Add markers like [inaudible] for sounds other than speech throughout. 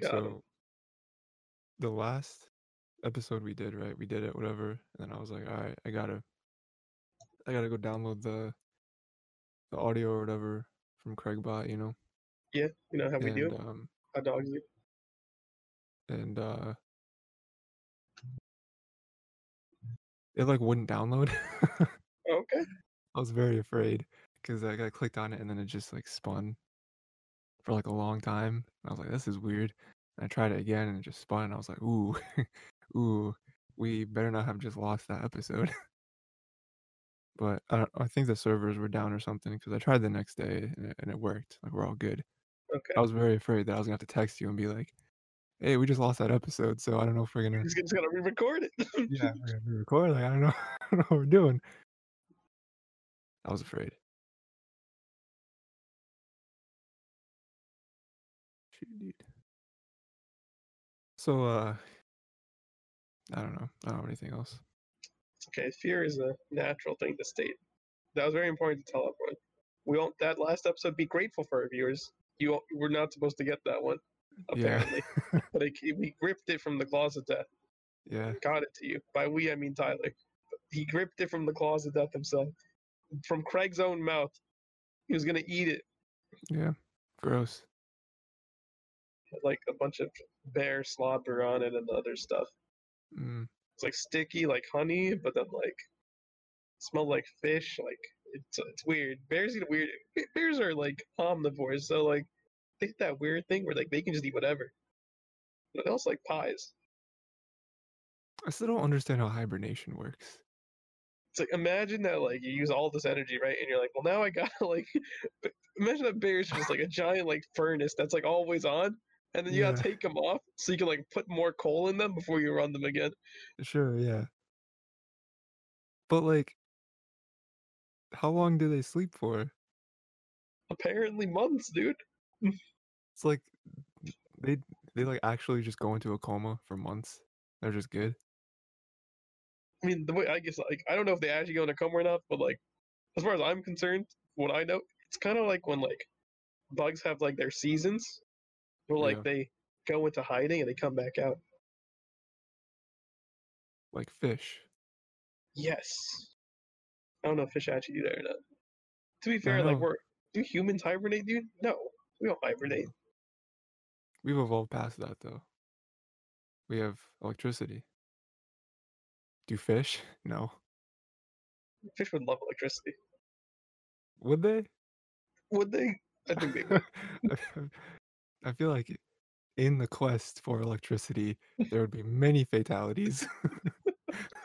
dude. Got so the last episode we did, right? We did it, whatever. And then I was like, all right, I gotta, I gotta go download the, the audio or whatever from Craigbot, you know. Yeah, you know how we and do. um, How dogs do. and uh, it like wouldn't download. [laughs] Okay. I was very afraid because like I clicked on it and then it just like spun for like a long time. I was like, this is weird. And I tried it again and it just spun. And I was like, ooh, [laughs] ooh, we better not have just lost that episode. [laughs] but I, don't- I think the servers were down or something because I tried the next day and it, and it worked. Like we're all good. Okay. I was very afraid that I was gonna have to text you and be like, hey, we just lost that episode, so I don't know if we're gonna He's just gonna re-record it. yeah we're [laughs] gonna re-record. Like I don't know, I don't know what we're doing. I was afraid. So uh I don't know. I don't have anything else. Okay. Fear is a natural thing to state. That was very important to tell everyone. We won't. That last episode. Be grateful for our viewers. You we're not supposed to get that one, apparently. [laughs] but it, we gripped it from the claws of death. Yeah. Got it to you. By we, I mean Tyler. He gripped it from the claws of death himself, from Craig's own mouth. He was gonna eat it Yeah. Gross. like a bunch of bear slobber on it and other stuff. Mm. It's like sticky, like honey, but then like smell like fish. Like it's it's weird. Bears eat weird. Bears are like omnivores, so like they hit that weird thing where like they can just eat whatever. But also like pies. I still don't understand how hibernation works. It's like imagine that like you use all this energy, right? And you're like, well now I got to [laughs] like [laughs] imagine that bear's just like a giant like furnace that's like always on. And then you gotta take them off so you can like put more coal in them before you run them again. Sure, yeah. But like how long do they sleep for? Apparently months, dude. [laughs] It's like they they like actually just go into a coma for months. They're just good. I mean, the way I guess like I don't know if they actually go into coma or not, but like as far as I'm concerned, what I know, it's kind of like when like bugs have like their seasons, where like Yeah. they go into hiding and they come back out. Like fish. Yes. I don't know if fish actually do that or not. To be fair, like uh-huh. we're do humans hibernate, dude? No, we don't hibernate. We've evolved past that though. We have electricity. Do fish? [laughs] No. Fish would love electricity. Would they? Would they? I think they would. [laughs] [laughs] I feel like in the quest for electricity, there would be many fatalities. [laughs] [laughs]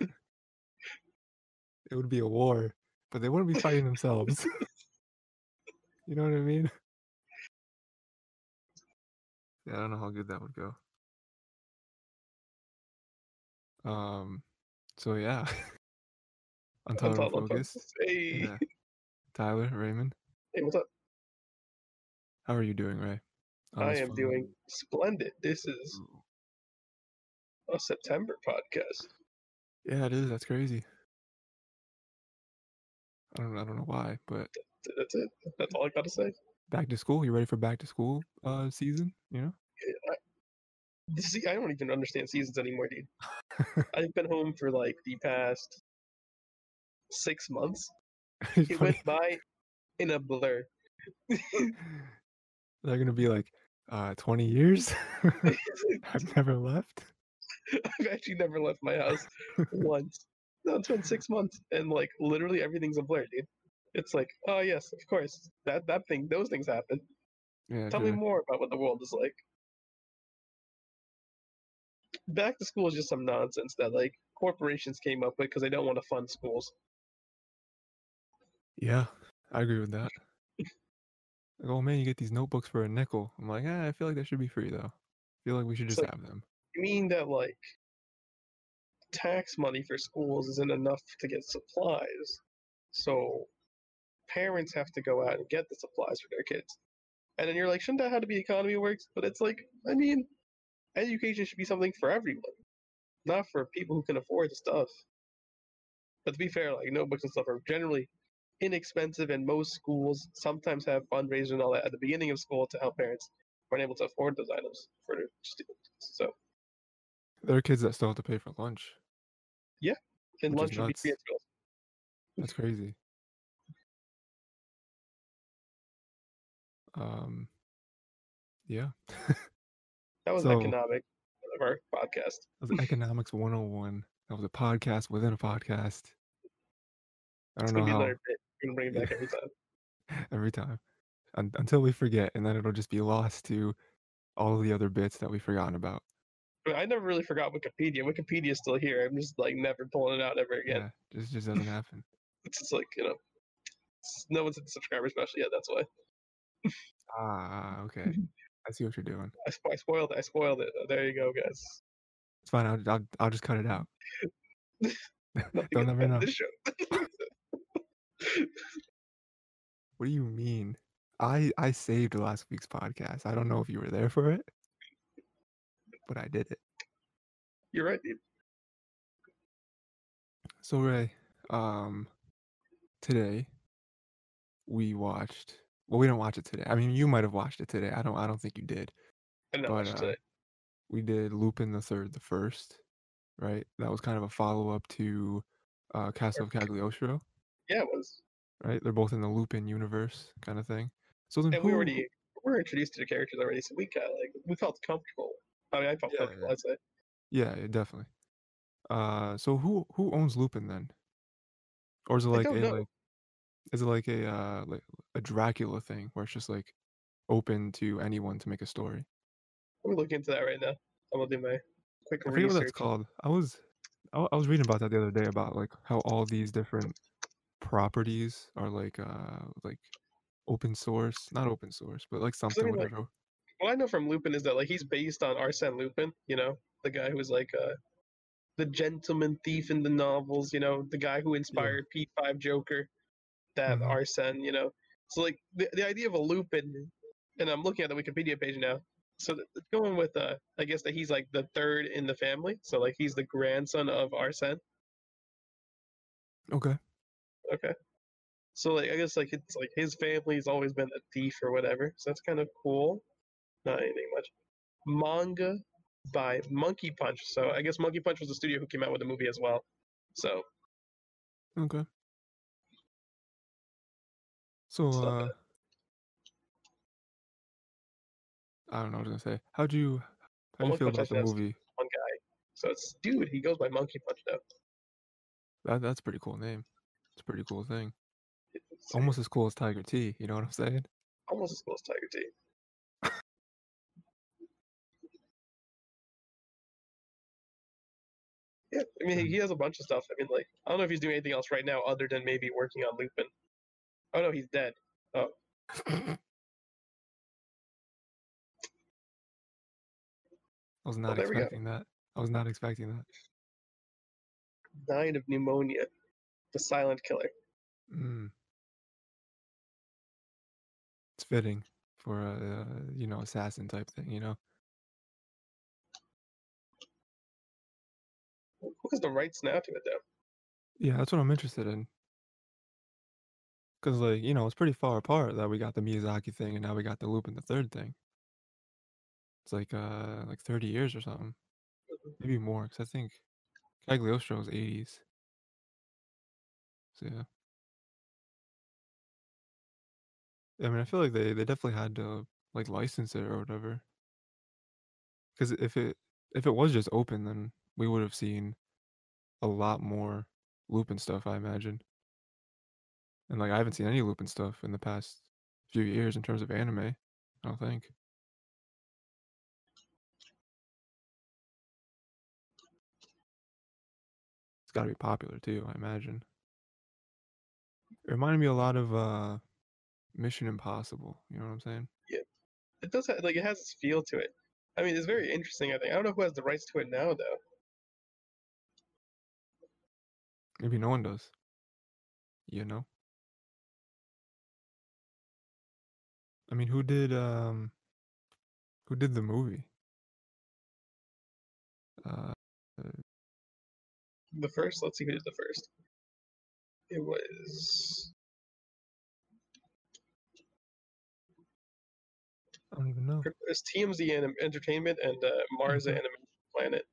it would be a war, but they wouldn't be fighting themselves. [laughs] you know what I mean? Yeah, I don't know how good that would go. Um, so yeah, Untitled Focus. Focus. Hey, Yeah. Tyler, Raymond, hey, what's up? How are you doing, Ray? on I this am fine- doing splendid. This is a September podcast. Yeah, it is. That's crazy. I don't. I don't know why, but That's it. That's all I gotta say. back to school. You ready for back to school uh season? You know. See, I don't even understand seasons anymore, dude. [laughs] I've been home for like the past six months. [laughs] It funny. went by in a blur. [laughs] They're gonna be like, uh, twenty years. [laughs] I've never left. [laughs] I've actually never left my house [laughs] once. No, it's been six months, and like literally everything's a blur, dude. It's like, oh yes, of course, that that thing, those things happen. Yeah. Tell me more about what the world is like. Back to school is just some nonsense that like corporations came up with because they don't want to fund schools. Yeah, I agree with that. Like, oh man, you get these notebooks for a nickel. I'm like, eh, I feel like they should be free though. I feel like we should just like- have them. You mean that like tax money for schools isn't enough to get supplies, so parents have to go out and get the supplies for their kids. And then you're like, shouldn't that how the economy works? But it's like, I mean, education should be something for everyone, not for people who can afford the stuff. But to be fair, like notebooks and stuff are generally inexpensive, and most schools sometimes have fundraisers and all that at the beginning of school to help parents weren't able to afford those items for their students. So There are kids that still have to pay for lunch. Yeah, and Which lunch would be free at school. That's crazy. Um, yeah, [laughs] That was So- economic of our podcast. that was economics 101. That was a podcast within a podcast. I don't gonna know be how gonna bring it back every time. [laughs] every time Un- until we forget, and then it'll just be lost to all of the other bits that we've forgotten about. I never really forgot Wikipedia. Wikipedia's still here. I'm just like never pulling it out ever again. Yeah, just just doesn't happen. [laughs] It's just like you know, no one's hit the subscriber special yet. That's why Ah, okay. [laughs] I see what you're doing. I, I spoiled it. I spoiled it. There you go, guys. It's fine. I'll I'll, I'll just cut it out. They'll never know. What do you mean? I I saved last week's podcast. I don't know if you were there for it, but I did it. You're right, dude. So Ray, um, today we watched. Well, we didn't watch it today. I mean, you might have watched it today. I don't. I don't think you did. I didn't But, watch it uh. We did Lupin the Third, the first, right? That was kind of a follow up to uh, Castle of Cagliostro, Yeah, it was. right? They're both in the Lupin universe, kind of thing. So then, And who, we already we were introduced to the characters already, so we kind of like we felt comfortable. I mean, I felt Yeah, comfortable. yeah. I'd say. Yeah, yeah, definitely. Uh, so who who owns Lupin then? Or is it like a know. like is it like a uh like a Dracula thing where it's just like open to anyone to make a story? I'm looking into that right now. I'm gonna do my quick I forget what that's called. I was I, I was reading about that the other day about like how all these different properties are like uh like open source, not open source, but like something mean, like, whatever. What I know from Lupin is that like he's based on Arsène Lupin. You know, the guy who was like uh, the gentleman thief in the novels. You know, the guy who inspired P Five Joker. That Mhm. Arsène. You know, so like the the idea of a Lupin, and I'm looking at the Wikipedia page now. So th- going with uh, I guess that he's like the third in the family. So like he's the grandson of Arsène. Okay. Okay. So like I guess like it's like his family's always been a thief or whatever. So that's kind of cool. Not anything much. Manga by Monkey Punch. So I guess Monkey Punch was the studio who came out with the movie as well. So Okay. So uh I don't know what I was gonna say. How do you how'd you feel Punch about the movie? one guy. So it's dude, he goes by Monkey Punch though. That that's a pretty cool name. A pretty cool thing. Almost as cool as Tiger T, you know what I'm saying? almost as cool as Tiger T. Yeah, I mean, he, he hmm. has a bunch of stuff. I mean, like, I don't know if he's doing anything else right now other than maybe working on Lupin. Oh no, he's dead. Oh. [laughs] I was oh, not there expecting that. I was not expecting that. Died of pneumonia. The silent killer. Mm. It's fitting for a, uh you know assassin type thing, you know. Who has the rights now to it though? Yeah, that's what I'm interested in. Cause like you know it's pretty far apart that we got the Miyazaki thing and now we got the Lupin the Third thing. It's like uh like 30 years or something, maybe more. Cause I think Cagliostro was 80s. So yeah. I mean, I feel like they they definitely had to like license it or whatever. Because if it if it was just open, then we would have seen a lot more Lupin stuff, I imagine. And like I haven't seen any Lupin stuff in the past few years in terms of anime. I don't think. It's got to be popular too, I imagine. It reminded me a lot of uh Mission Impossible. You know what I'm saying? Yeah, it does have, like it has its feel to it. I mean, it's very interesting. I think I don't know who has the rights to it now though. Maybe no one does. You know? I mean, who did um who did the movie? Uh The first, let's see who did the first. It was I don't even know. It's TMS Anim- Entertainment and uh, Mars Mhm. Animation Planet.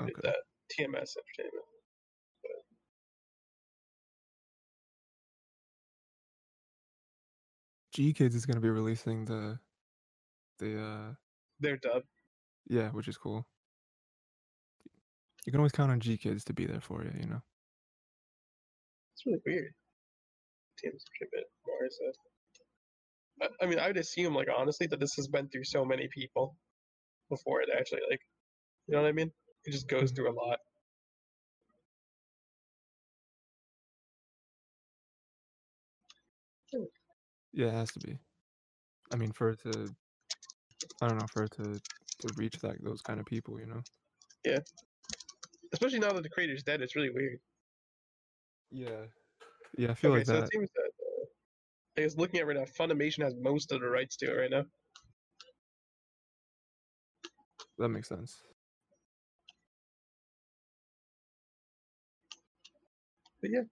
did Okay. that TMS Entertainment. GKIDS is gonna be releasing the the uh They're dubbed. yeah, which is cool. You can always count on GKIDS to be there for you, you know. It's really weird. Entertainment, Mars. uh, I, I mean, I would assume, like, honestly, that this has been through so many people before it actually, like, you know what I mean? It just goes through a lot. Yeah, it has to be. I mean, for it to, I don't know, for it to to reach that those kind of people, you know. Yeah, especially now that the creator's dead, it's really weird. Yeah. Yeah, I feel okay, like so that. it seems that uh, I guess looking at right now, Funimation has most of the rights to it right now. That makes sense. But yeah,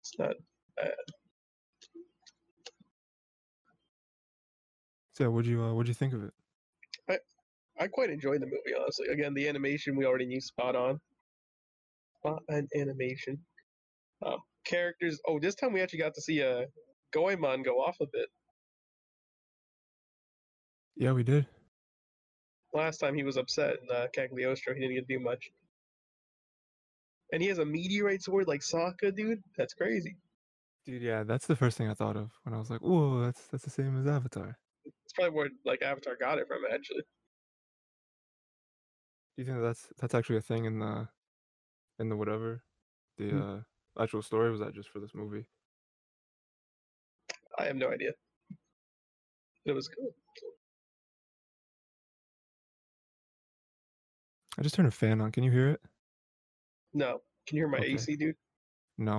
it's not. So, what'd you uh, what'd you think of it? I I quite enjoyed the movie, honestly. Again, the animation we already knew spot on. Spot on animation. Um, characters. Oh, this time we actually got to see uh, Goemon go off a bit. Yeah, we did. Last time he was upset in uh, Cagliostro, he didn't get to do much. And he has a meteorite sword like Sokka, dude. That's crazy. Dude, yeah, that's the first thing I thought of when I was like, "Oh, that's that's the same as Avatar." It's probably where like Avatar got it from, actually. Do you think that's that's actually a thing in the in the whatever the Hmm. uh actual story? Was that just for this movie? I have no idea. It was cool. I just turned a fan on. Can you hear it? No, can you hear my Okay. AC, dude? No.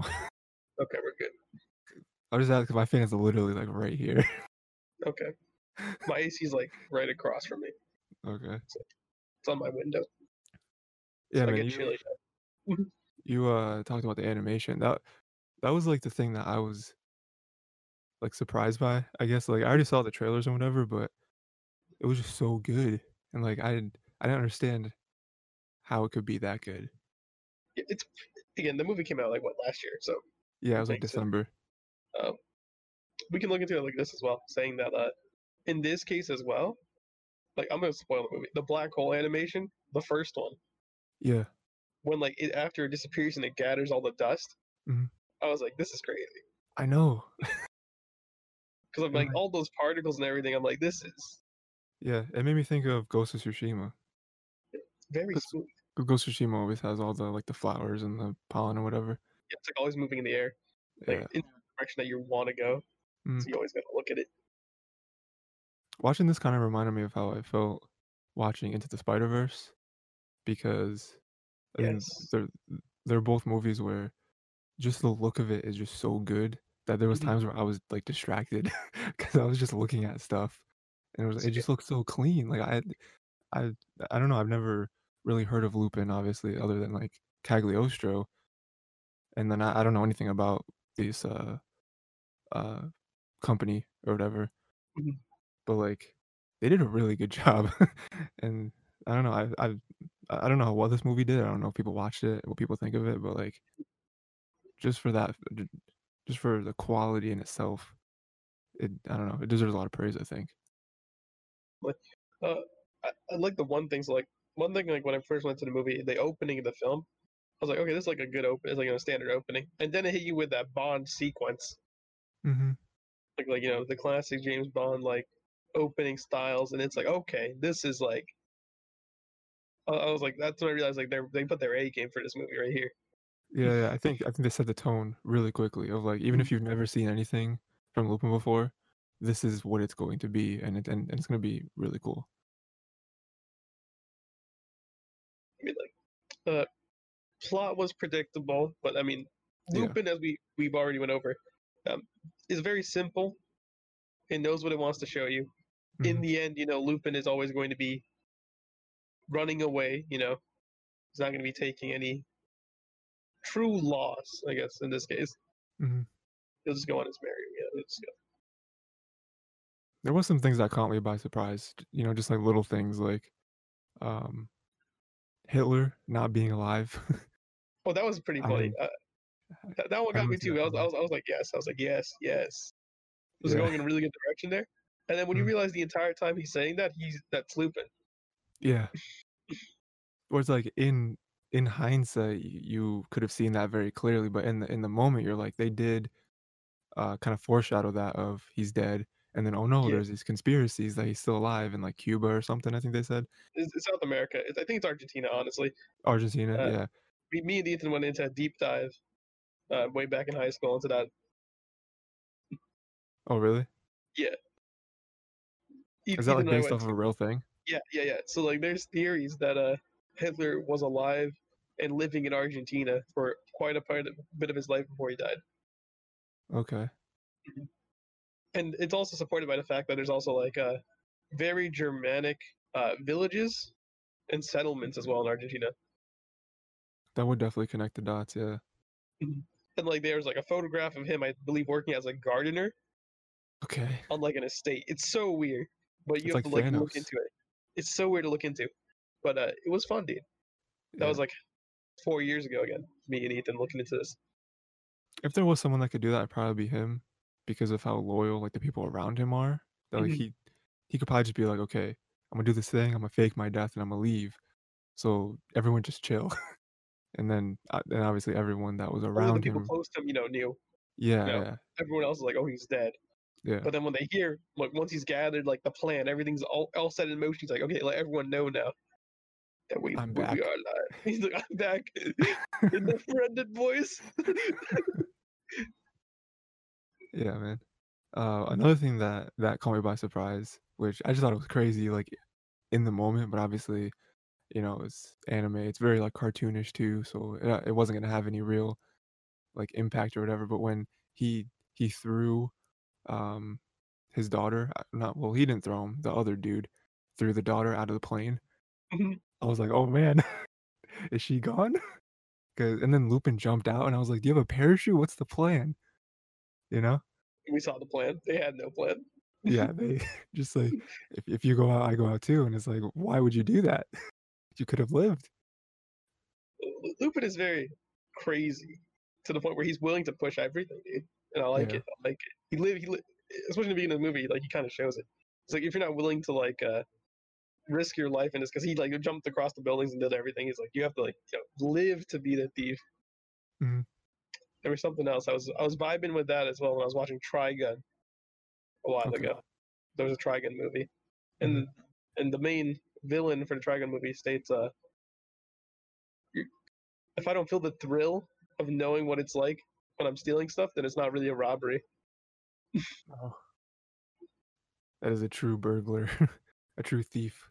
Okay, we're good. I was just asking. My fan is literally like right here. Okay, [laughs] my AC is like right across from me. okay. It's on my window. Yeah, so I man. get You, chilly. [laughs] Mhm. You uh talked about the animation. That that was like the thing that I was like surprised by. I guess like I already saw the trailers and whatever, but it was just so good. And like I didn't I didn't understand how it could be that good. It's again the movie came out like what last year, so Yeah, it was like December. sense. December. we can look into it like this as well, saying that uh, in this case as well, like I'm gonna spoil the movie. The black hole animation, the first one, Yeah. When like it after it disappears and it gathers all the dust, Mhm. I was like, this is crazy. I know. [laughs] Because I'm like all those particles and everything. I'm like, this is Yeah, it made me think of Ghost of Tsushima. very smooth. Ghost of Tsushima always has all the like the flowers and the pollen or whatever. Yeah, it's like always moving in the air, like Yeah. in the direction that you want to go. Mm. So you always gotta look at it. Watching this kind of reminded me of how I felt watching Into the Spider Verse, because I Yes. they're they're both movies where just the look of it is just so good that there was Mhm. times where I was like distracted [laughs] because I was just looking at stuff, and it was it just looked so clean. Like I I I don't know. I've never really heard of Lupin, obviously, other than like Cagliostro, and then I, I don't know anything about this uh uh company or whatever. Mhm. But like they did a really good [laughs] job, and I don't know. I I I don't know what this movie did. I don't know if people watched it, what people think of it, but like just for that, just for the quality in itself, it I don't know. It deserves a lot of praise. I think. Uh, I, I like the one things like one thing, like when I first went to the movie, the opening of the film, I was like, okay, this is like a good open. It's like a standard opening, and then it hit you with that Bond sequence, Mm-hmm. like like you know the classic James Bond like opening styles, and it's like okay, this is like. I was like, that's when I realized like they they put their A game for this movie right here. Yeah, yeah, I think I think they set the tone really quickly of like even if you've never seen anything from Lupin before, this is what it's going to be, and it and, and it's going to be really cool. I mean, like, uh, plot was predictable, but I mean, Yeah. Lupin, as we we've already went over, um, is very simple. It knows what it wants to show you. In Mhm. the end, you know, Lupin is always going to be running away. You know, he's not going to be taking any true loss. I guess in this case, Mhm. he'll just go on his merry. Yeah, he'll just go. There was some things that caught me by surprise, you know, just, like, little things like, um, Hitler not being alive. [laughs] Oh, that was pretty funny, didn't uh, that that one got me too, I was I was I was like, "Yes," I was like, "Yes, yes." It was Yeah. going in a really good direction there, and then when you Mhm. realize the entire time he's saying that, he's that's Lupin. Yeah. Or it's like in in hindsight, you could have seen that very clearly, but in the in the moment, you're like, they did, uh, kind of foreshadow that of he's dead, and then, "Oh, no, Yeah. there's these conspiracies that he's still alive in, like, Cuba or something," I think they said. It's it's South America, it's I think it's Argentina, honestly. Argentina, Uh, yeah. me me and Ethan went into a deep dive, uh, way back in high school into that. Oh, really? Yeah. Is that, like, based off of a real thing? Yeah, yeah, yeah, so, like, there's theories that, uh, Hitler was alive and living in Argentina for quite a part of bit of his life before he died. Okay. Mhm. And it's also supported by the fact that there's also, like, uh, very Germanic, uh, villages and settlements as well in Argentina. That would definitely connect the dots, yeah. Mhm. And, like, there's, like, a photograph of him, I believe, working as a gardener Okay. on, like, an estate. It's so weird, but you It's have like to, like, look into it. It's so weird to look into, but, uh, it was fun, dude. That was, like, 4 years ago again, me and Ethan looking into this. If there was someone that could do that, it'd probably be him because of how loyal, like, the people around him are, that, like, Mhm. he he could probably just be like, "Okay, I'm gonna do this thing, Imma fake my death, and Imma leave, so everyone just chill." [laughs] And then, uh, then obviously everyone that was Only the around people him close to him, you know, knew. Yeah, You know, yeah. everyone else is like, "Oh, he's dead." Yeah. But then when they hear, like, once he's gathered, like, the plan, everything's all all set in motion, he's like, "Okay, let everyone know now that we I'm we we are alive." [laughs] He's like, "I'm back." [laughs] In the friended voice. Yeah, man. Uh, another thing that that caught me by surprise, which I just thought it was crazy, like, in the moment, but obviously, you know, it's anime, it's very, like, cartoonish too, so, uh, it wasn't gonna have any real, like, impact or whatever, but when he he threw, um, his daughter uh, not well, he didn't throw him, the other dude threw the daughter out of the plane, Mhm. I was like, "Oh, man. [laughs] Is she gone?" [laughs] 'Cause and then Lupin jumped out, and I was like, "Do you have a parachute? What's the plan?" You know? We saw the plan. They had no plan. Yeah, they [laughs] just like, "If if you go out, I go out too," and it's like, "Why would you do that? You could have lived." Lupin is very crazy to the point where he's willing to push everything, dude, and I like Yeah. it, I like it. He live he li especially in the beginning of the movie, like, he kinda shows it. It's like, if you're not willing to, like, uh, risk your life in this, because he, like, jumped across the buildings and did everything, he's like, "You have to, like, you know, live to be the thief." Mhm. There was something else, I was I was vibing with that as well when I was watching Trigun a while Okay. ago. There was a Trigun movie, and and the main villain for the Trigun movie states, uh if I don't feel the thrill of knowing what it's like when I'm stealing stuff, then it's not really a robbery." Oh. That is a true burglar, [laughs] a true thief.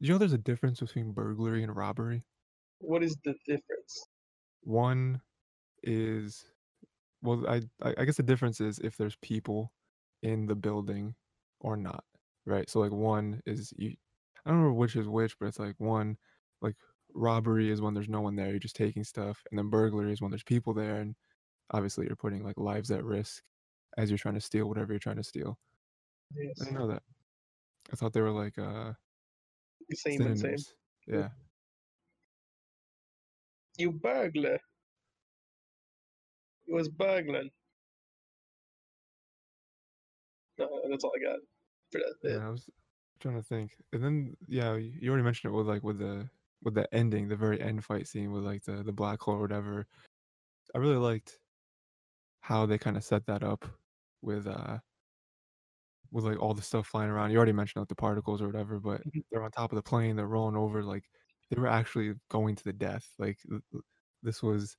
Do You know there's a difference between burglary and robbery? What is the difference? One is well, I I I guess the difference is if there's people in the building or not, right? So, like, one is you I don't remember which is which, but it's like one, like, robbery is when there's no one there, you're just taking stuff, and then burglary is when there's people there, and obviously you're putting, like, lives at risk as you're trying to steal whatever you're trying to steal. I Yes. didn't know that. I thought they were like, uh Same and same. Yeah. You burglar. He was burgling. Uh, that's all I got for that. Yeah, I was trying to think, and then yeah, you already mentioned it with, like, with the with the ending, the very end fight scene with, like, the the black hole or whatever. I really liked how they kinda set that up with, uh with, like, all the stuff flying around. You already mentioned, like, the particles or whatever, but Mhm. they're on top of the plane, they're rolling over, like, they were actually going to the death, like, th th this was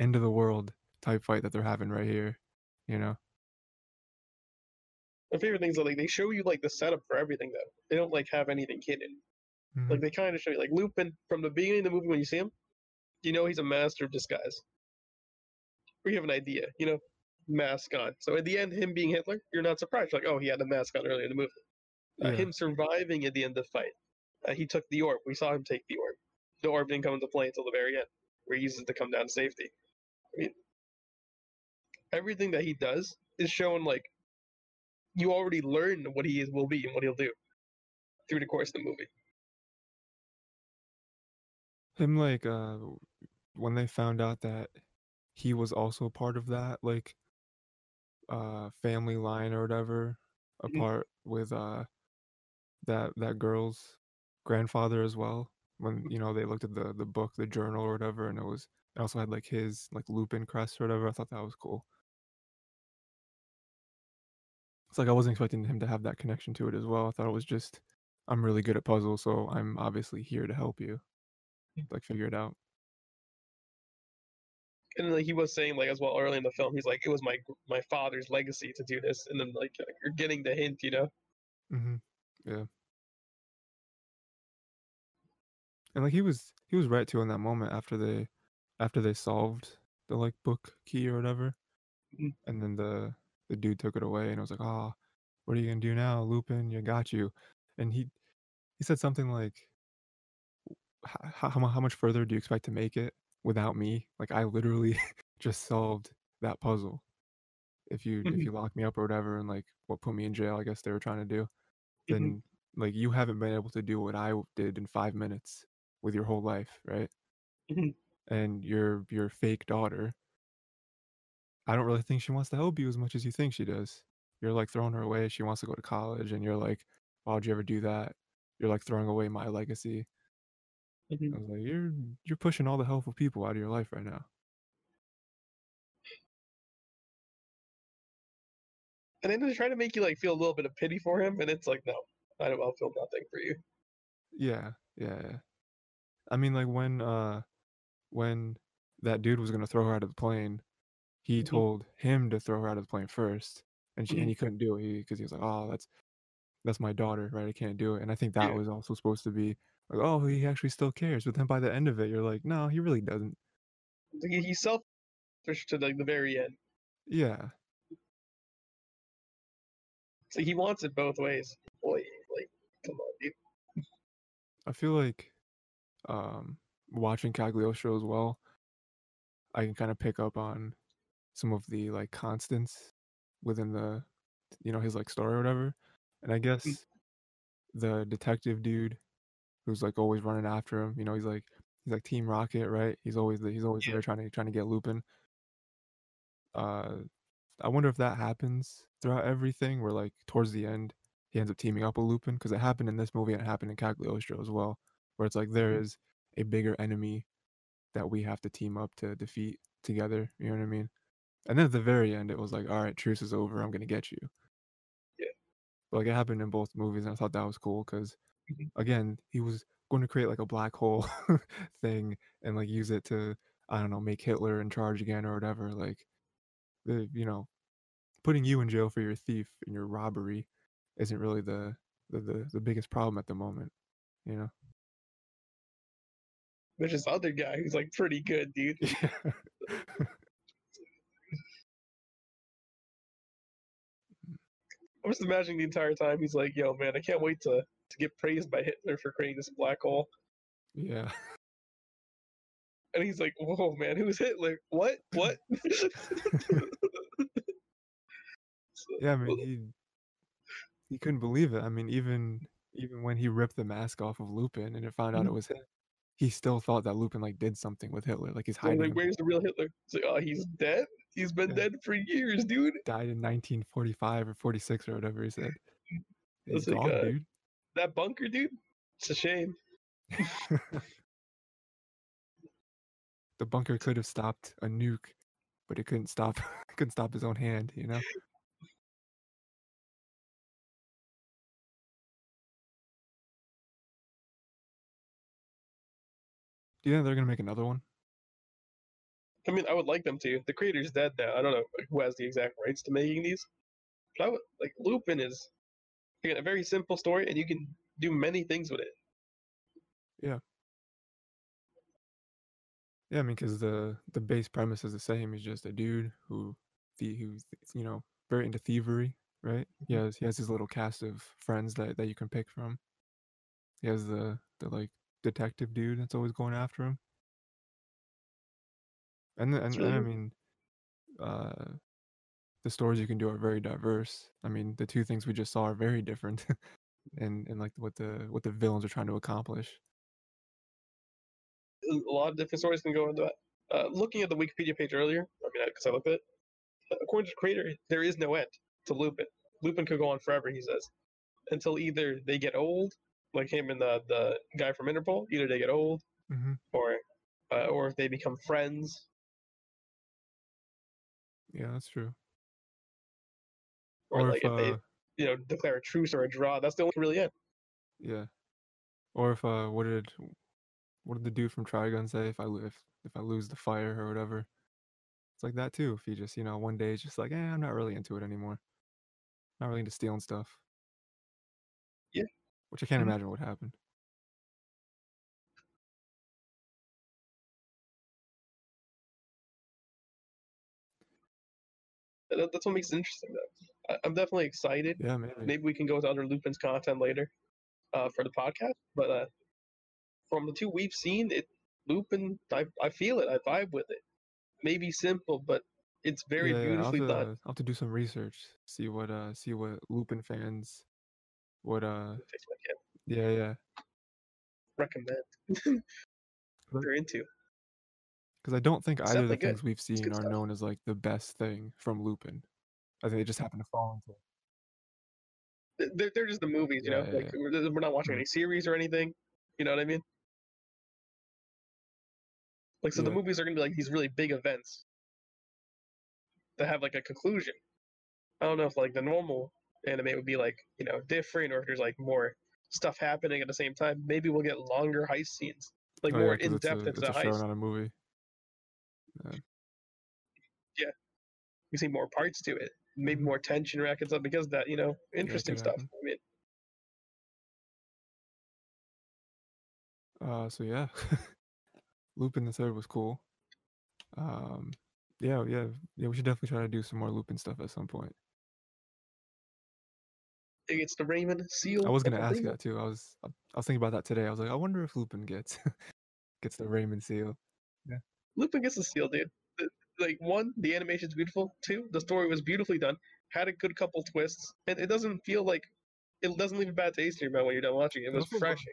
end of the world type fight that they're having right here, you know? My favorite things are, like, they show you, like, the setup for everything, though. They don't, like, have anything hidden. Like, Mhm. they kinda show you like, Lupin, from the beginning of the movie when you see him, you know he's a master of disguise. Or you have an idea, you know? Mask on. So at the end, him being Hitler, you're not surprised, you're like, "Oh, he had the mask on earlier in the movie." Uh, Yeah. him surviving at the end of the fight. Uh, he took the orb, we saw him take the orb. The orb didn't come into play until the very end, where he uses it to come down to safety. I mean everything that he does is shown, like you already learn what he is will be and what he'll do through the course of the movie. Him like uh when they found out that he was also part of that like uh family line or whatever Mhm. apart with uh that that girl's grandfather as well when you know they looked at the the book the journal or whatever and it was it also had like his like lupin crest or whatever i thought that was cool. It's like i wasn't expecting him to have that connection to it as well i thought it was just i'm really good at puzzles so i'm obviously here to help you like figure it out And like he was saying like as well early in the film, he's like it was my my father's legacy to do this, and then like you're getting the hint, you know. Mm-hmm. Yeah. And like he was he was right too in that moment after they after they solved the like book key or whatever. Mhm. And then the the dude took it away and I was like, "Oh, what are you gonna do now, Lupin? You got you." And he he said something like, "How how, much further do you expect to make it without me? Like I literally [laughs] just solved that puzzle. If you if Mhm. you lock me up or whatever and like what put me in jail, I guess they were trying to do, Mhm. then like you haven't been able to do what I did in five minutes with your whole life, right? Mhm. And your your fake daughter, I don't really think she wants to help you as much as you think she does. You're like throwing her away. She wants to go to college, and you're like, why would you ever do that? You're like throwing away my legacy. Mhm. I was like, you're you're pushing all the helpful people out of your life right now. And then they try to make you like feel a little bit of pity for him, and it's like no, I don't. I'll feel nothing for you. Yeah, yeah, yeah. I mean, like when uh when that dude was gonna throw her out of the plane, he Mhm. told him to throw her out of the plane first, and she and Mhm. he couldn't do it because he was like, oh, that's that's my daughter, right? I can't do it. And I think that Yeah. was also supposed to be like, oh, he actually still cares. But then by the end of it, you're like, no, he really doesn't. He's selfish to like the very end. Yeah, So he wants it both ways. Boy, like come on, dude. I feel like um, watching Cagliostro as well, I can kind of pick up on some of the like constants within the, you know, his like story or whatever. And I guess the detective dude who's like always running after him, you know, he's like he's like Team Rocket, right? He's always he's always Yeah. there trying to trying to get Lupin. Uh, I wonder if that happens throughout everything, where like towards the end he ends up teaming up with Lupin because it happened in this movie and it happened in Cagliostro as well, where it's like there Mhm. a bigger enemy that we have to team up to defeat together. You know what I mean? And then at the very end, it was like, all right, truce is over. I'm gonna get you. Yeah. But, like it happened in both movies, and I thought that was cool because. Mm-hmm. again, he was going to create like a black hole [laughs] thing and like use it to I don't know make Hitler in charge again or whatever. Like the you know putting you in jail for your thief and your robbery isn't really the the the, the biggest problem at the moment. You know? There's this other guy who's like pretty good, dude. [laughs] Yeah. [laughs] I'm just imagining the entire time he's like, "Yo, man, I can't wait to to get praised by Hitler for creating this black hole." yeah. [laughs] And he's like, "Whoa, man, who's Hitler? What? What?" [laughs] Yeah, I mean he he couldn't believe it. I mean even even when he ripped the mask off of Lupin and it found out it Mhm. was him, he still thought that Lupin like did something with Hitler, like he's hiding like, him. "Where's the real Hitler?" It's like, "Oh, he's dead. He's been Yeah. dead for years, dude." Died in 1945 or 46 or whatever he said. [laughs] He's like, gone, uh, dude. That bunker, dude. It's a shame. [laughs] the bunker could have stopped a nuke, but it couldn't stop [laughs] couldn't stop his own hand, you know? Do you think they're gonna make another one? I mean, I would like them to. The creator's dead now. I don't know who has the exact rights to making these. But I would like Lupin is again a very simple story, and you can do many things with it. Yeah. Yeah, I mean, because the the base premise is the same. He's just a dude who, the who's you know very into thievery, right? He has he has his little cast of friends that that you can pick from. He has the the like detective dude that's always going after him, and and, and I mean, uh, the stories you can do are very diverse. I mean, the two things we just saw are very different, [laughs] and in like what the what the villains are trying to accomplish. A lot of different stories can go into that. Uh, looking at the Wikipedia page earlier, I mean, because I looked at it, according to the creator, there is no end to Lupin. Lupin could go on forever, he says, until either they get old, like him and the the guy from Interpol. Either they get old, hmm or uh, or if they become friends, Yeah, that's true. Or, Or like if if they uh, you know declare a truce or a draw. That's the only really it. yeah, or if uh, what did what did the dude from Trigun say? If I if if I lose the fire or whatever, it's like that too. If he just you know one day is just like, eh, I'm not really into it anymore. Not really into stealing stuff. Yeah. Which I can't Mhm. imagine would happen. That, that's what makes it interesting, though. I'm definitely excited. Yeah, maybe. Maybe we can go with other Lupin's content later uh, for the podcast. But uh, from the two we've seen, it Lupin, I, I feel it. I vibe with it. Maybe simple, but it's very yeah, yeah, I'll beautifully to, done. I'll have to do some research. See what uh see what Lupin fans what uh yeah yeah recommend. [laughs] They're into. because I don't think It's either of the good. things we've seen are stuff. known as like the best thing from Lupin. I think they just happen to fall into It. They're, they're just the movies, you know. Yeah, yeah, like we're, we're not watching Mhm. any series or anything. You know what I mean? Like so, the movies are gonna be like these really big events that have like a conclusion. I don't know if like the normal anime would be like you know different, or if there's like more stuff happening at the same time. Maybe we'll get longer heist scenes, like oh, yeah, more in depth into a the show, heist. not a movie. yeah You see more parts to it, maybe more tension rackets up because of that you know interesting stuff. happen. I mean, Uh, so yeah, Lupin the Third was cool. Um, yeah, yeah, yeah. We should definitely try to do some more Lupin stuff at some point. it gets the Raymond seal. I was gonna ask that too. I was I was thinking about that today. I was like, I wonder if Lupin gets [laughs] gets the Raymond seal. Yeah, Lupin gets the seal, dude. Like one, the animation's beautiful. Two, the story was beautifully done. Had a good couple twists, and it doesn't feel like it doesn't leave a bad taste in your mouth when you're done watching it. Was refreshing.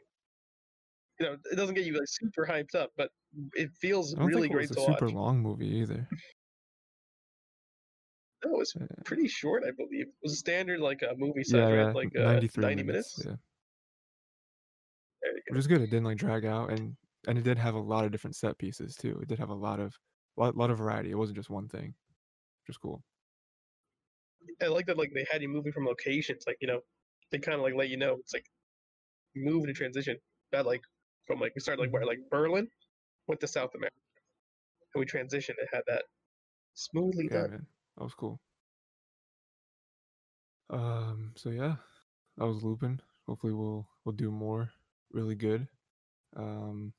You know, it doesn't get you like super hyped up, but it feels I don't really think it great was to a super watch. long movie either. No, it was Yeah, pretty short, I believe. It was a standard like a movie size, yeah, right? Like uh, 93 ninety minutes. minutes. Yeah, go. which is good. It didn't like drag out, and and it did have a lot of different set pieces too. It did have a lot of lot, lot of variety. It wasn't just one thing, which cool. I like that. Like they had you moving from locations. Like you know, they kind of like let you know it's like move and transition. That like from like we started like where Mhm. like Berlin, went to South America, and we transitioned. It had that smoothly Yeah, done. man, that was cool. Um, so yeah, that was Lupin. Hopefully, we'll we'll do more really good. Um,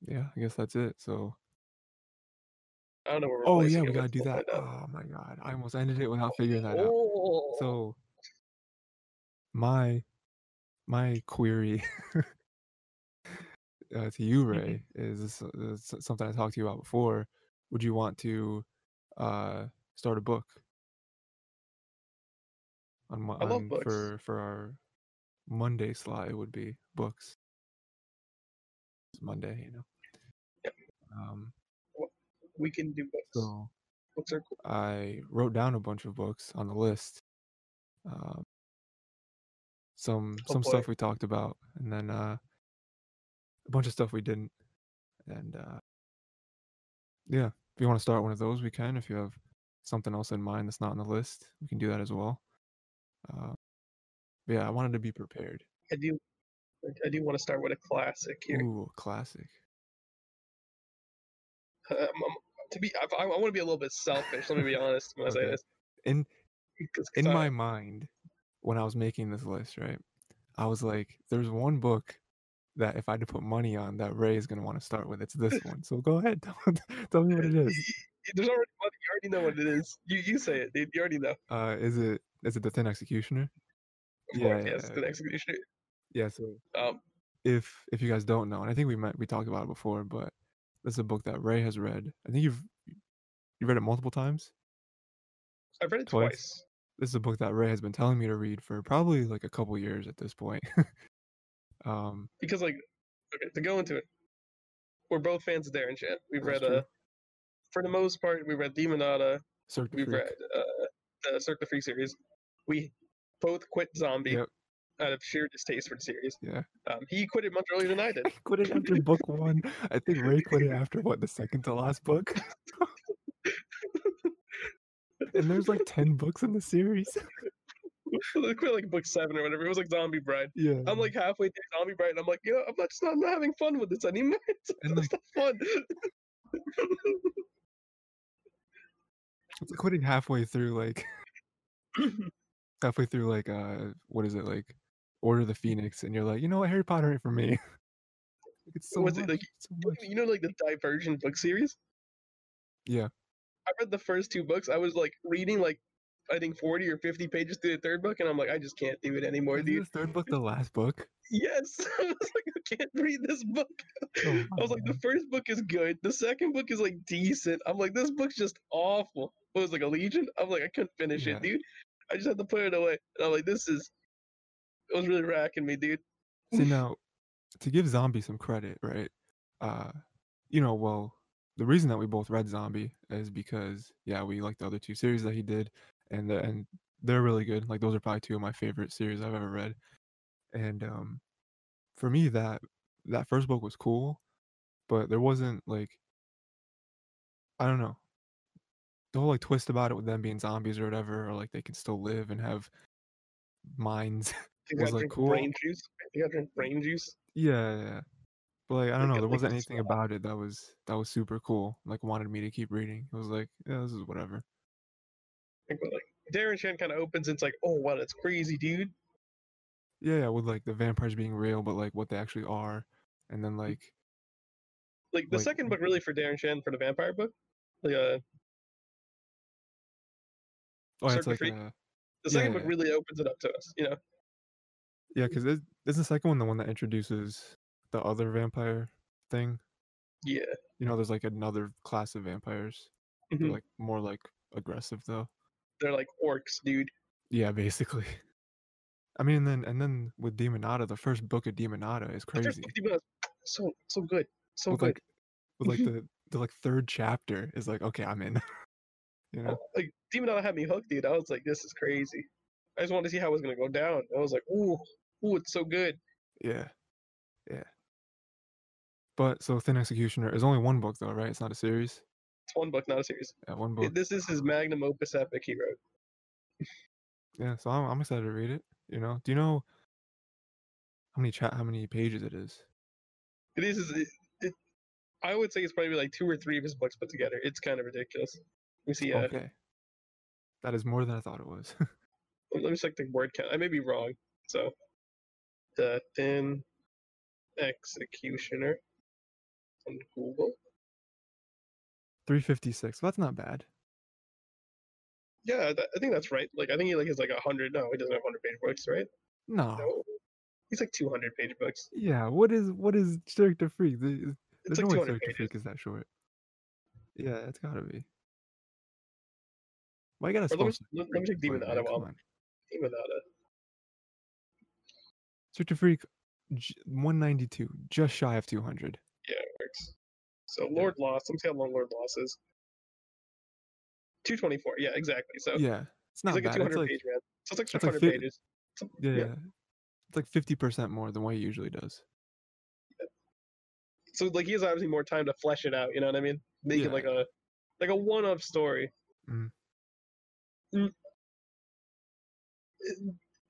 yeah, I guess that's it. So, I don't know where we're oh yeah, we gotta do that. Oh my god, I almost ended it without figuring that out. Oh, So, my my query [laughs] uh, to you, Ray, is this uh, s- something I talked to you about before. Would you want to uh start a book on, Mo- I love on books. for for our Monday slot? It would be books. It's Monday, you know. Yep. Um, we can do books. so Books are cool. I wrote down a bunch of books on the list. Um, some Oh some boy. stuff we talked about, and then uh, a bunch of stuff we didn't. And uh, yeah, if you want to start one of those, we can. If you have something else in mind that's not on the list, we can do that as well. Uh, yeah, I wanted to be prepared. I do. I do want to start with a classic here. Ooh, classic. Um, to be, I, I want to be a little bit selfish. Let me be honest when I say this. In 'Cause- 'cause in I- my mind, when I was making this list, right, I was like, "There's one book that if I had to put money on, that Ray is gonna want to start with. It's this [laughs] one. So go ahead, [laughs] tell, tell me what it is. [laughs] There's already money. You already know what it is. You you say it, dude. You already know. Uh, is it is it the Thin Executioner? Of Yeah, course, yeah, yes, yeah. the executioner. Yeah. So Um, if if you guys don't know, and I think we met we talked about it before, but this is a book that Ray has read. I think you've you've read it multiple times. I've read it Twice? twice. This is a book that Ray has been telling me to read for probably like a couple years at this point. [laughs] um, because like okay to go into it we're both fans of darren shan we've read true. uh for the most part we read demonata Cirque we've Freak. read uh the cirque du freak series we both quit zombie Yep. Out of sheer distaste for the series Yeah. um he quit it much earlier than i did [laughs] quit it after book one. I think Ray quit it after what the second to last book. [laughs] and there's like ten books in the series. [laughs] I quit like book seven or whatever it was like Zom-B Bride Yeah. i'm like halfway through Zom-B Bride and i'm like you know i'm not just not, I'm not having fun with this anymore it's, And, it's not fun it's like quitting halfway through like halfway through like uh what is it like Order the mm. Phoenix and you're like, you know what, Harry Potter ain't for me. [laughs] It's so much. it, like, so you know like the divergent book series Yeah. I read the first two books. I was like reading like I think forty or fifty pages through the third book, and I'm like, I just can't do it anymore, dude. the third book [laughs] the last book? Yes, [laughs] I was like, I can't read this book. Oh, I was like, the first book is good. The second book is like decent. I'm like, this book's just awful. It was like Allegiant. I'm like, I couldn't finish Yeah. it, dude. I just had to put it away. And I'm like, this is. It was really racking me, dude. See now, to give Zom-B some credit, right? Uh, you know, well, the reason that we both read Zom-B is because yeah, we like the other two series that he did, and the, and they're really good. Like those are probably two of my favorite series I've ever read. And um, for me, that that first book was cool, but there wasn't like, I don't know, the whole like twist about it with them being zombies or whatever, or like they can still live and have minds. [laughs] Was, gotta like, cool. brain juice. You gotta drink brain juice. Yeah, yeah. But like I don't Like know, there wasn't anything about it that was that was super cool. Like wanted me to keep reading. It was like, yeah, this is whatever. Like, like Darren Shan kind of opens. It's like, oh wow, that's crazy, dude. Yeah, yeah, with like the vampires being real, but like what they actually are, and then like Like the Like- second book, really for Darren Shan for the vampire book. Like uh, oh, it's like uh, the second yeah, book yeah. really opens it up to us. You know, yeah, because is is the second one the one that introduces the other vampire thing? yeah. You know, there's like another class of vampires. They're Mhm. like more like aggressive though. They're like orcs, dude. Yeah, basically. I mean, and then and then with Demonata, the first book of Demonata is The first crazy. book, even was so so good, so with good. like with like the the like third chapter is like okay i'm in [laughs] you know Oh, like Demon Hunter had me hooked, dude. I was like, this is crazy. I just wanted to see how it was gonna go down. I was like, ooh, ooh, it's so good. yeah yeah but so thin executioner is only one book though right it's not a series It's one book, not a series. yeah one book This is his magnum opus epic he wrote. yeah so I'm, I'm excited to read it you know do you know how many chat how many pages it is It is. It, it, I would say it's probably like two or three of his books put together. It's kind of ridiculous. Let me see. Uh, okay that is more than i thought it was [laughs] Let me check the word count. I may be wrong. So, the thin executioner on Google. 356 that's not bad Yeah, that, I think that's right. Like, I think he like has like a hundred. No, he doesn't have hundred page books, right? no No, he's like two hundred page books. yeah what is what is du Freak? The- It's there's like no way pages. Freak is that short yeah it's gotta be why you gotta Or let me, let, me check Demon Wait, Hunter. man, Well, come on. Demon Hunter. Du Freak, 192, just shy of 200. Yeah, it works. So Lord Loss, Let me see how long Lord Loss is. Two twenty four. Yeah, exactly. So Yeah, it's not like a bad. two It's hundred like, page man. So it's like it's two like pages. Yeah, yeah. yeah, it's like 50% more than what he usually does. So like he has obviously more time to flesh it out. You know what I mean? Make Yeah. it like a like a one off story. Mhm. Mm.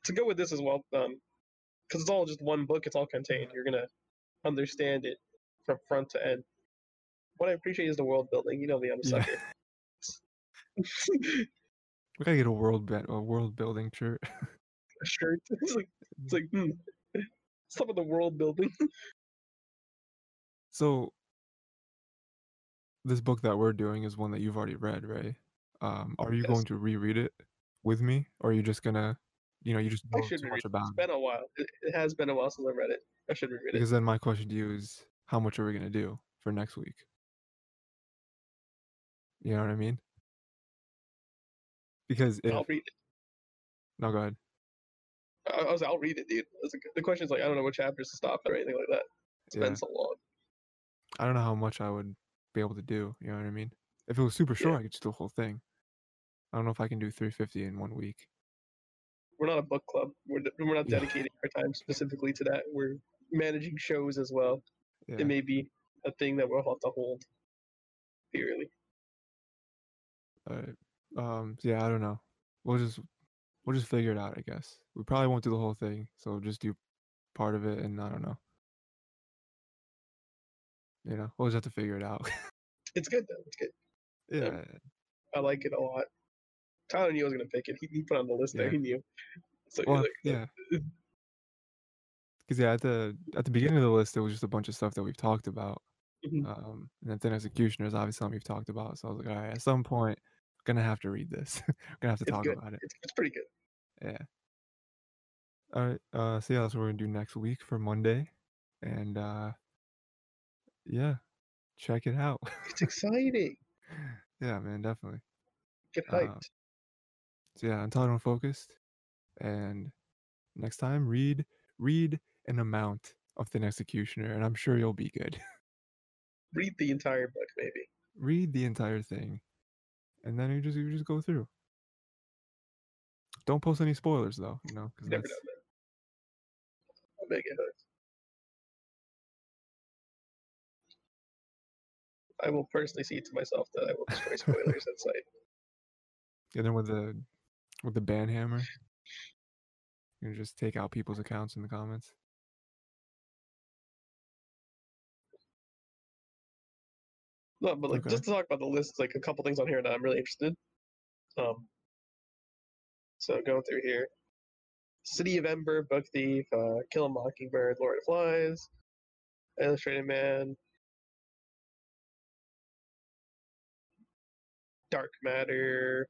To go with this as well, um, because it's all just one book. It's all contained. You're gonna understand it from front to end. What I appreciate is the world building. You know me, I'm a Yeah. sucker. [laughs] We gotta get a world bet, a world building shirt. [laughs] a shirt. [laughs] It's like it's like hmm. Some of the world building. so, this book that we're doing is one that you've already read, right? Um, are you Yes. going to reread it with me, or are you just gonna, you know, you just I know should reread much it. about It's it? been a while. It, has been a while since I read it. I should reread it. Because then my question to you is, how much are we gonna do for next week? You know what I mean? because if I'll read it. no, go ahead. I, I was, I'll read it, dude. The question is like, I don't know what chapters to stop or anything like that. It's Yeah, been so long. I don't know how much I would be able to do. You know what I mean? If it was super short, Yeah. I could just do the whole thing. I don't know if I can do 350 in one week. We're not a book club. We're, we're not dedicating our time specifically to that. We're managing shows as well. Yeah. It may be a thing that we'll have to hold. Alright. Um. Yeah. I don't know. We'll just we'll just figure it out. I guess we probably won't do the whole thing. So we'll just do part of it, and I don't know. You know, we'll just have to figure it out. [laughs] It's good though. It's good. yeah. I like it a lot. Tyler knew I was gonna pick it. He, he put it on the list there. He knew. So Well, like, yeah. Because yeah, at the at the beginning of the list, it was just a bunch of stuff that we've talked about. Mhm. Um, and then Thin Executioner is obviously something we've talked about. So I was like, all right, at some point, I'm gonna have to read this. [laughs] I'm gonna have to It's talk good. about it. it's, it's pretty good. Yeah. All right. Uh, so yeah, that's what we're gonna do next week for Monday, and uh, yeah, check it out. It's [laughs] exciting. yeah, man, definitely. Get Uh, hyped. So yeah, Untitled focused. and next time read read an amount of Thin Executioner, and I'm sure you'll be good. [laughs] Read the entire book, maybe. read the entire thing, and then you just you just go through. Don't post any spoilers though, you know, because that's know. I'll make it. I will personally see to myself that I will destroy [laughs] spoilers at sight. and then with the with the ban hammer, you just take out people's accounts in the comments. No, but like Okay. just to talk about the list, like a couple things on here that I'm really interested. Um, so going through here, City of Ember, Book Thief, uh, Kill a Mockingbird, Lord of Flies, Illustrated Man, Dark Matter.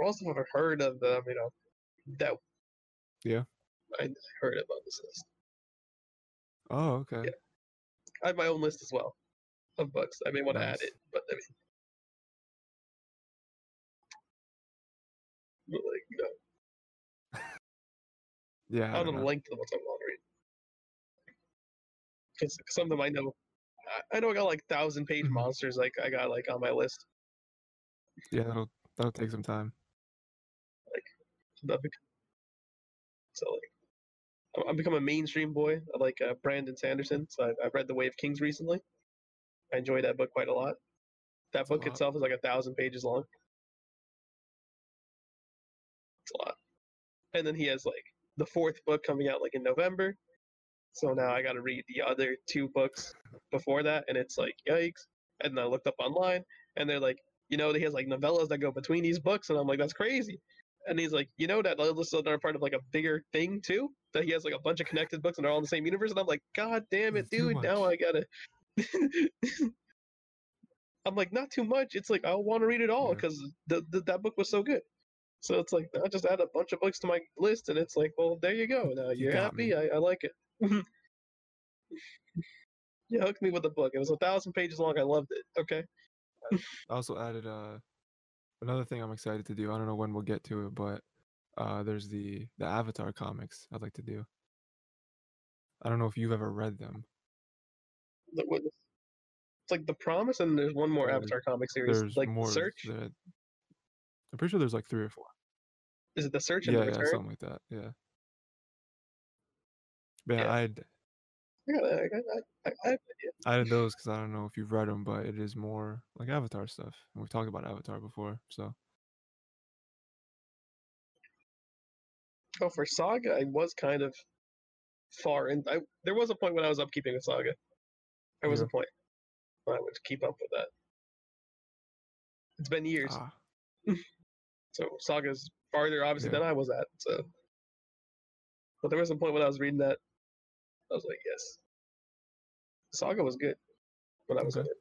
I also haven't heard of them, you know, that Yeah. I heard about this list. Oh, okay. Yeah. I have my own list as well of books. I may want to add it, but I mean, but like you know, [laughs] Yeah. I I don't know the length of what's I want to read. Because some of them I know, I, know I got like thousand page Mhm. monsters like I got like on my list. Yeah, that'll that'll take some time. That bec- So like, I'm- I'm becoming a mainstream boy. I like uh, Brandon Sanderson, so I, I've read The Way of Kings recently. I enjoy that book quite a lot. That That's book itself is like a thousand pages long. It's a lot. And then he has like the fourth book coming out like in November. So now I got to read the other two books before that, and it's like yikes. And then I looked up online, and they're like, you know, he has like novellas that go between these books, and I'm like, that's crazy. And he's like, you know that those are part of like a bigger thing too. That he has like a bunch of connected books and they're all in the same universe. And I'm like, God damn it, dude! Now. I gotta. [laughs] I'm like, not too much. It's like I want to read it all Yeah. because the, the, that book was so good. So it's like I just add a bunch of books to my list, and it's like, well, there you go. Now You you're got happy. I, I like it. [laughs] you hooked me with the book. It was a thousand pages long. I loved it. Okay. I also added uh another thing I'm excited to do. I don't know when we'll get to it, but uh there's the the Avatar comics I'd like to do. I don't know if you've ever read them. It's like the promise, and there's one more Avatar comic series, There's like more. Search. I'm pretty sure there's like three or four. Is it the Search and Yeah, the yeah, something like that. Yeah. But yeah, Yeah. I'd I got I, got- I, I, I, I those because I don't know if you've read them, but it is more like Avatar stuff. And we've talked about Avatar before, so oh, for Saga, I was kind of far in. I, there was a point when I was upkeeping with Saga. There was Yeah. a point when I would keep up with that. It's been years, ah, [laughs] so Saga's farther obviously Yeah. than I was at. So, but there was a point when I was reading that. I was like, yes, Saga was good when I was Okay. in it.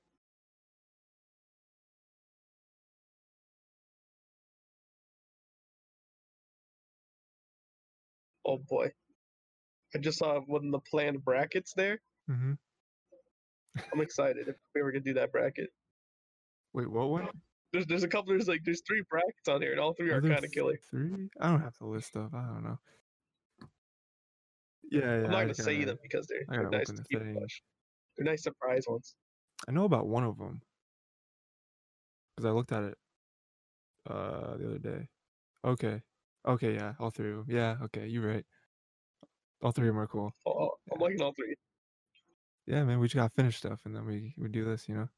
Oh boy. I just saw one of the planned brackets there. hmm I'm excited if we ever could do that bracket. wait, what one? There's there's a couple. There's like there's three brackets on here, and all three are, Are kind of killer. Three? I don't have to list stuff. I don't know. Yeah, yeah. I'm not I gonna say them because they're, they're nice to keep thing. They're nice surprise ones. I know about one of them because I looked at it uh the other day. Okay, okay, yeah, all three of them. Yeah, okay, you're right. All three of them are cool. Oh, I'm Yeah. liking all three. Yeah, man, we just gotta finish stuff and then we we do this, you know.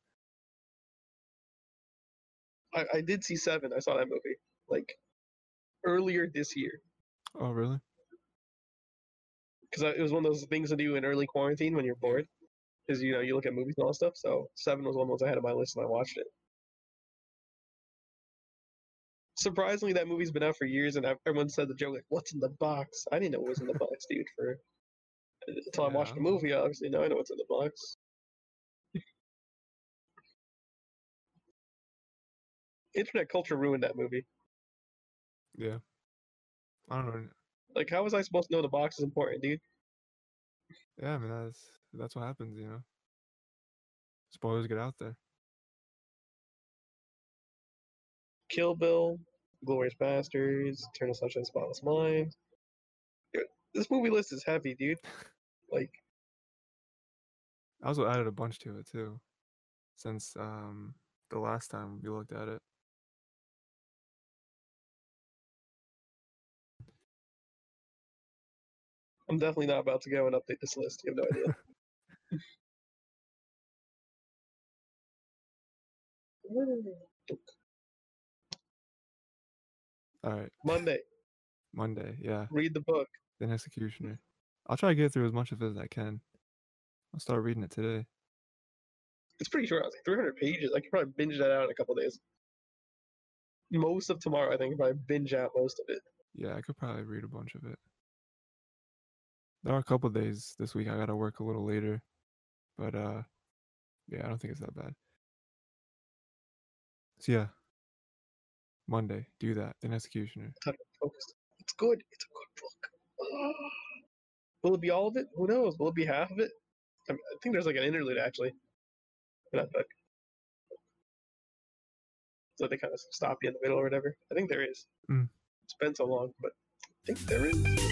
I, I did see Seven. I saw that movie like earlier this year Oh, really? Because it was one of those things to do in early quarantine when you're bored. Because you know you look at movies and all that stuff. So Seven was one of those I had on my list and I watched it. Surprisingly, that movie's been out for years, and everyone said the joke like, "What's in the box?" I didn't know what was in the box, dude. For until I watched the movie, obviously now I know what's in the box. Internet culture ruined that movie. Yeah. I don't know. Like, how was I supposed to know the box is important, dude? Yeah, I mean that's that's what happens, you know. Spoilers get out there. Kill Bill, Glorious Bastards, Eternal Sunshine of Spotless Mind. Dude, This movie list is heavy, dude. [laughs] Like, I also added a bunch to it too, since um the last time we looked at it. I'm definitely not about to go and update this list. You have no idea. [laughs] All right, Monday, Monday. Yeah, read the book. Thin Executioner. I'll try to get through as much of it as I can. I'll start reading it today. It's pretty short. It's like 300 pages. I could probably binge that out in a couple days. Most of tomorrow, I think, if I'll probably binge out most of it. Yeah, I could probably read a bunch of it. There are a couple days this week I gotta work a little later, but uh, yeah, I don't think it's that bad. So yeah, Monday, do that. Thin Executioner. It's good. It's a good book. [sighs] Will it be all of it? Who knows? Will it be half of it? I, I think there's like an interlude actually. In that book. So they kind of stop you in the middle or whatever. I think there is. Mm. It's been so long, but I think there is.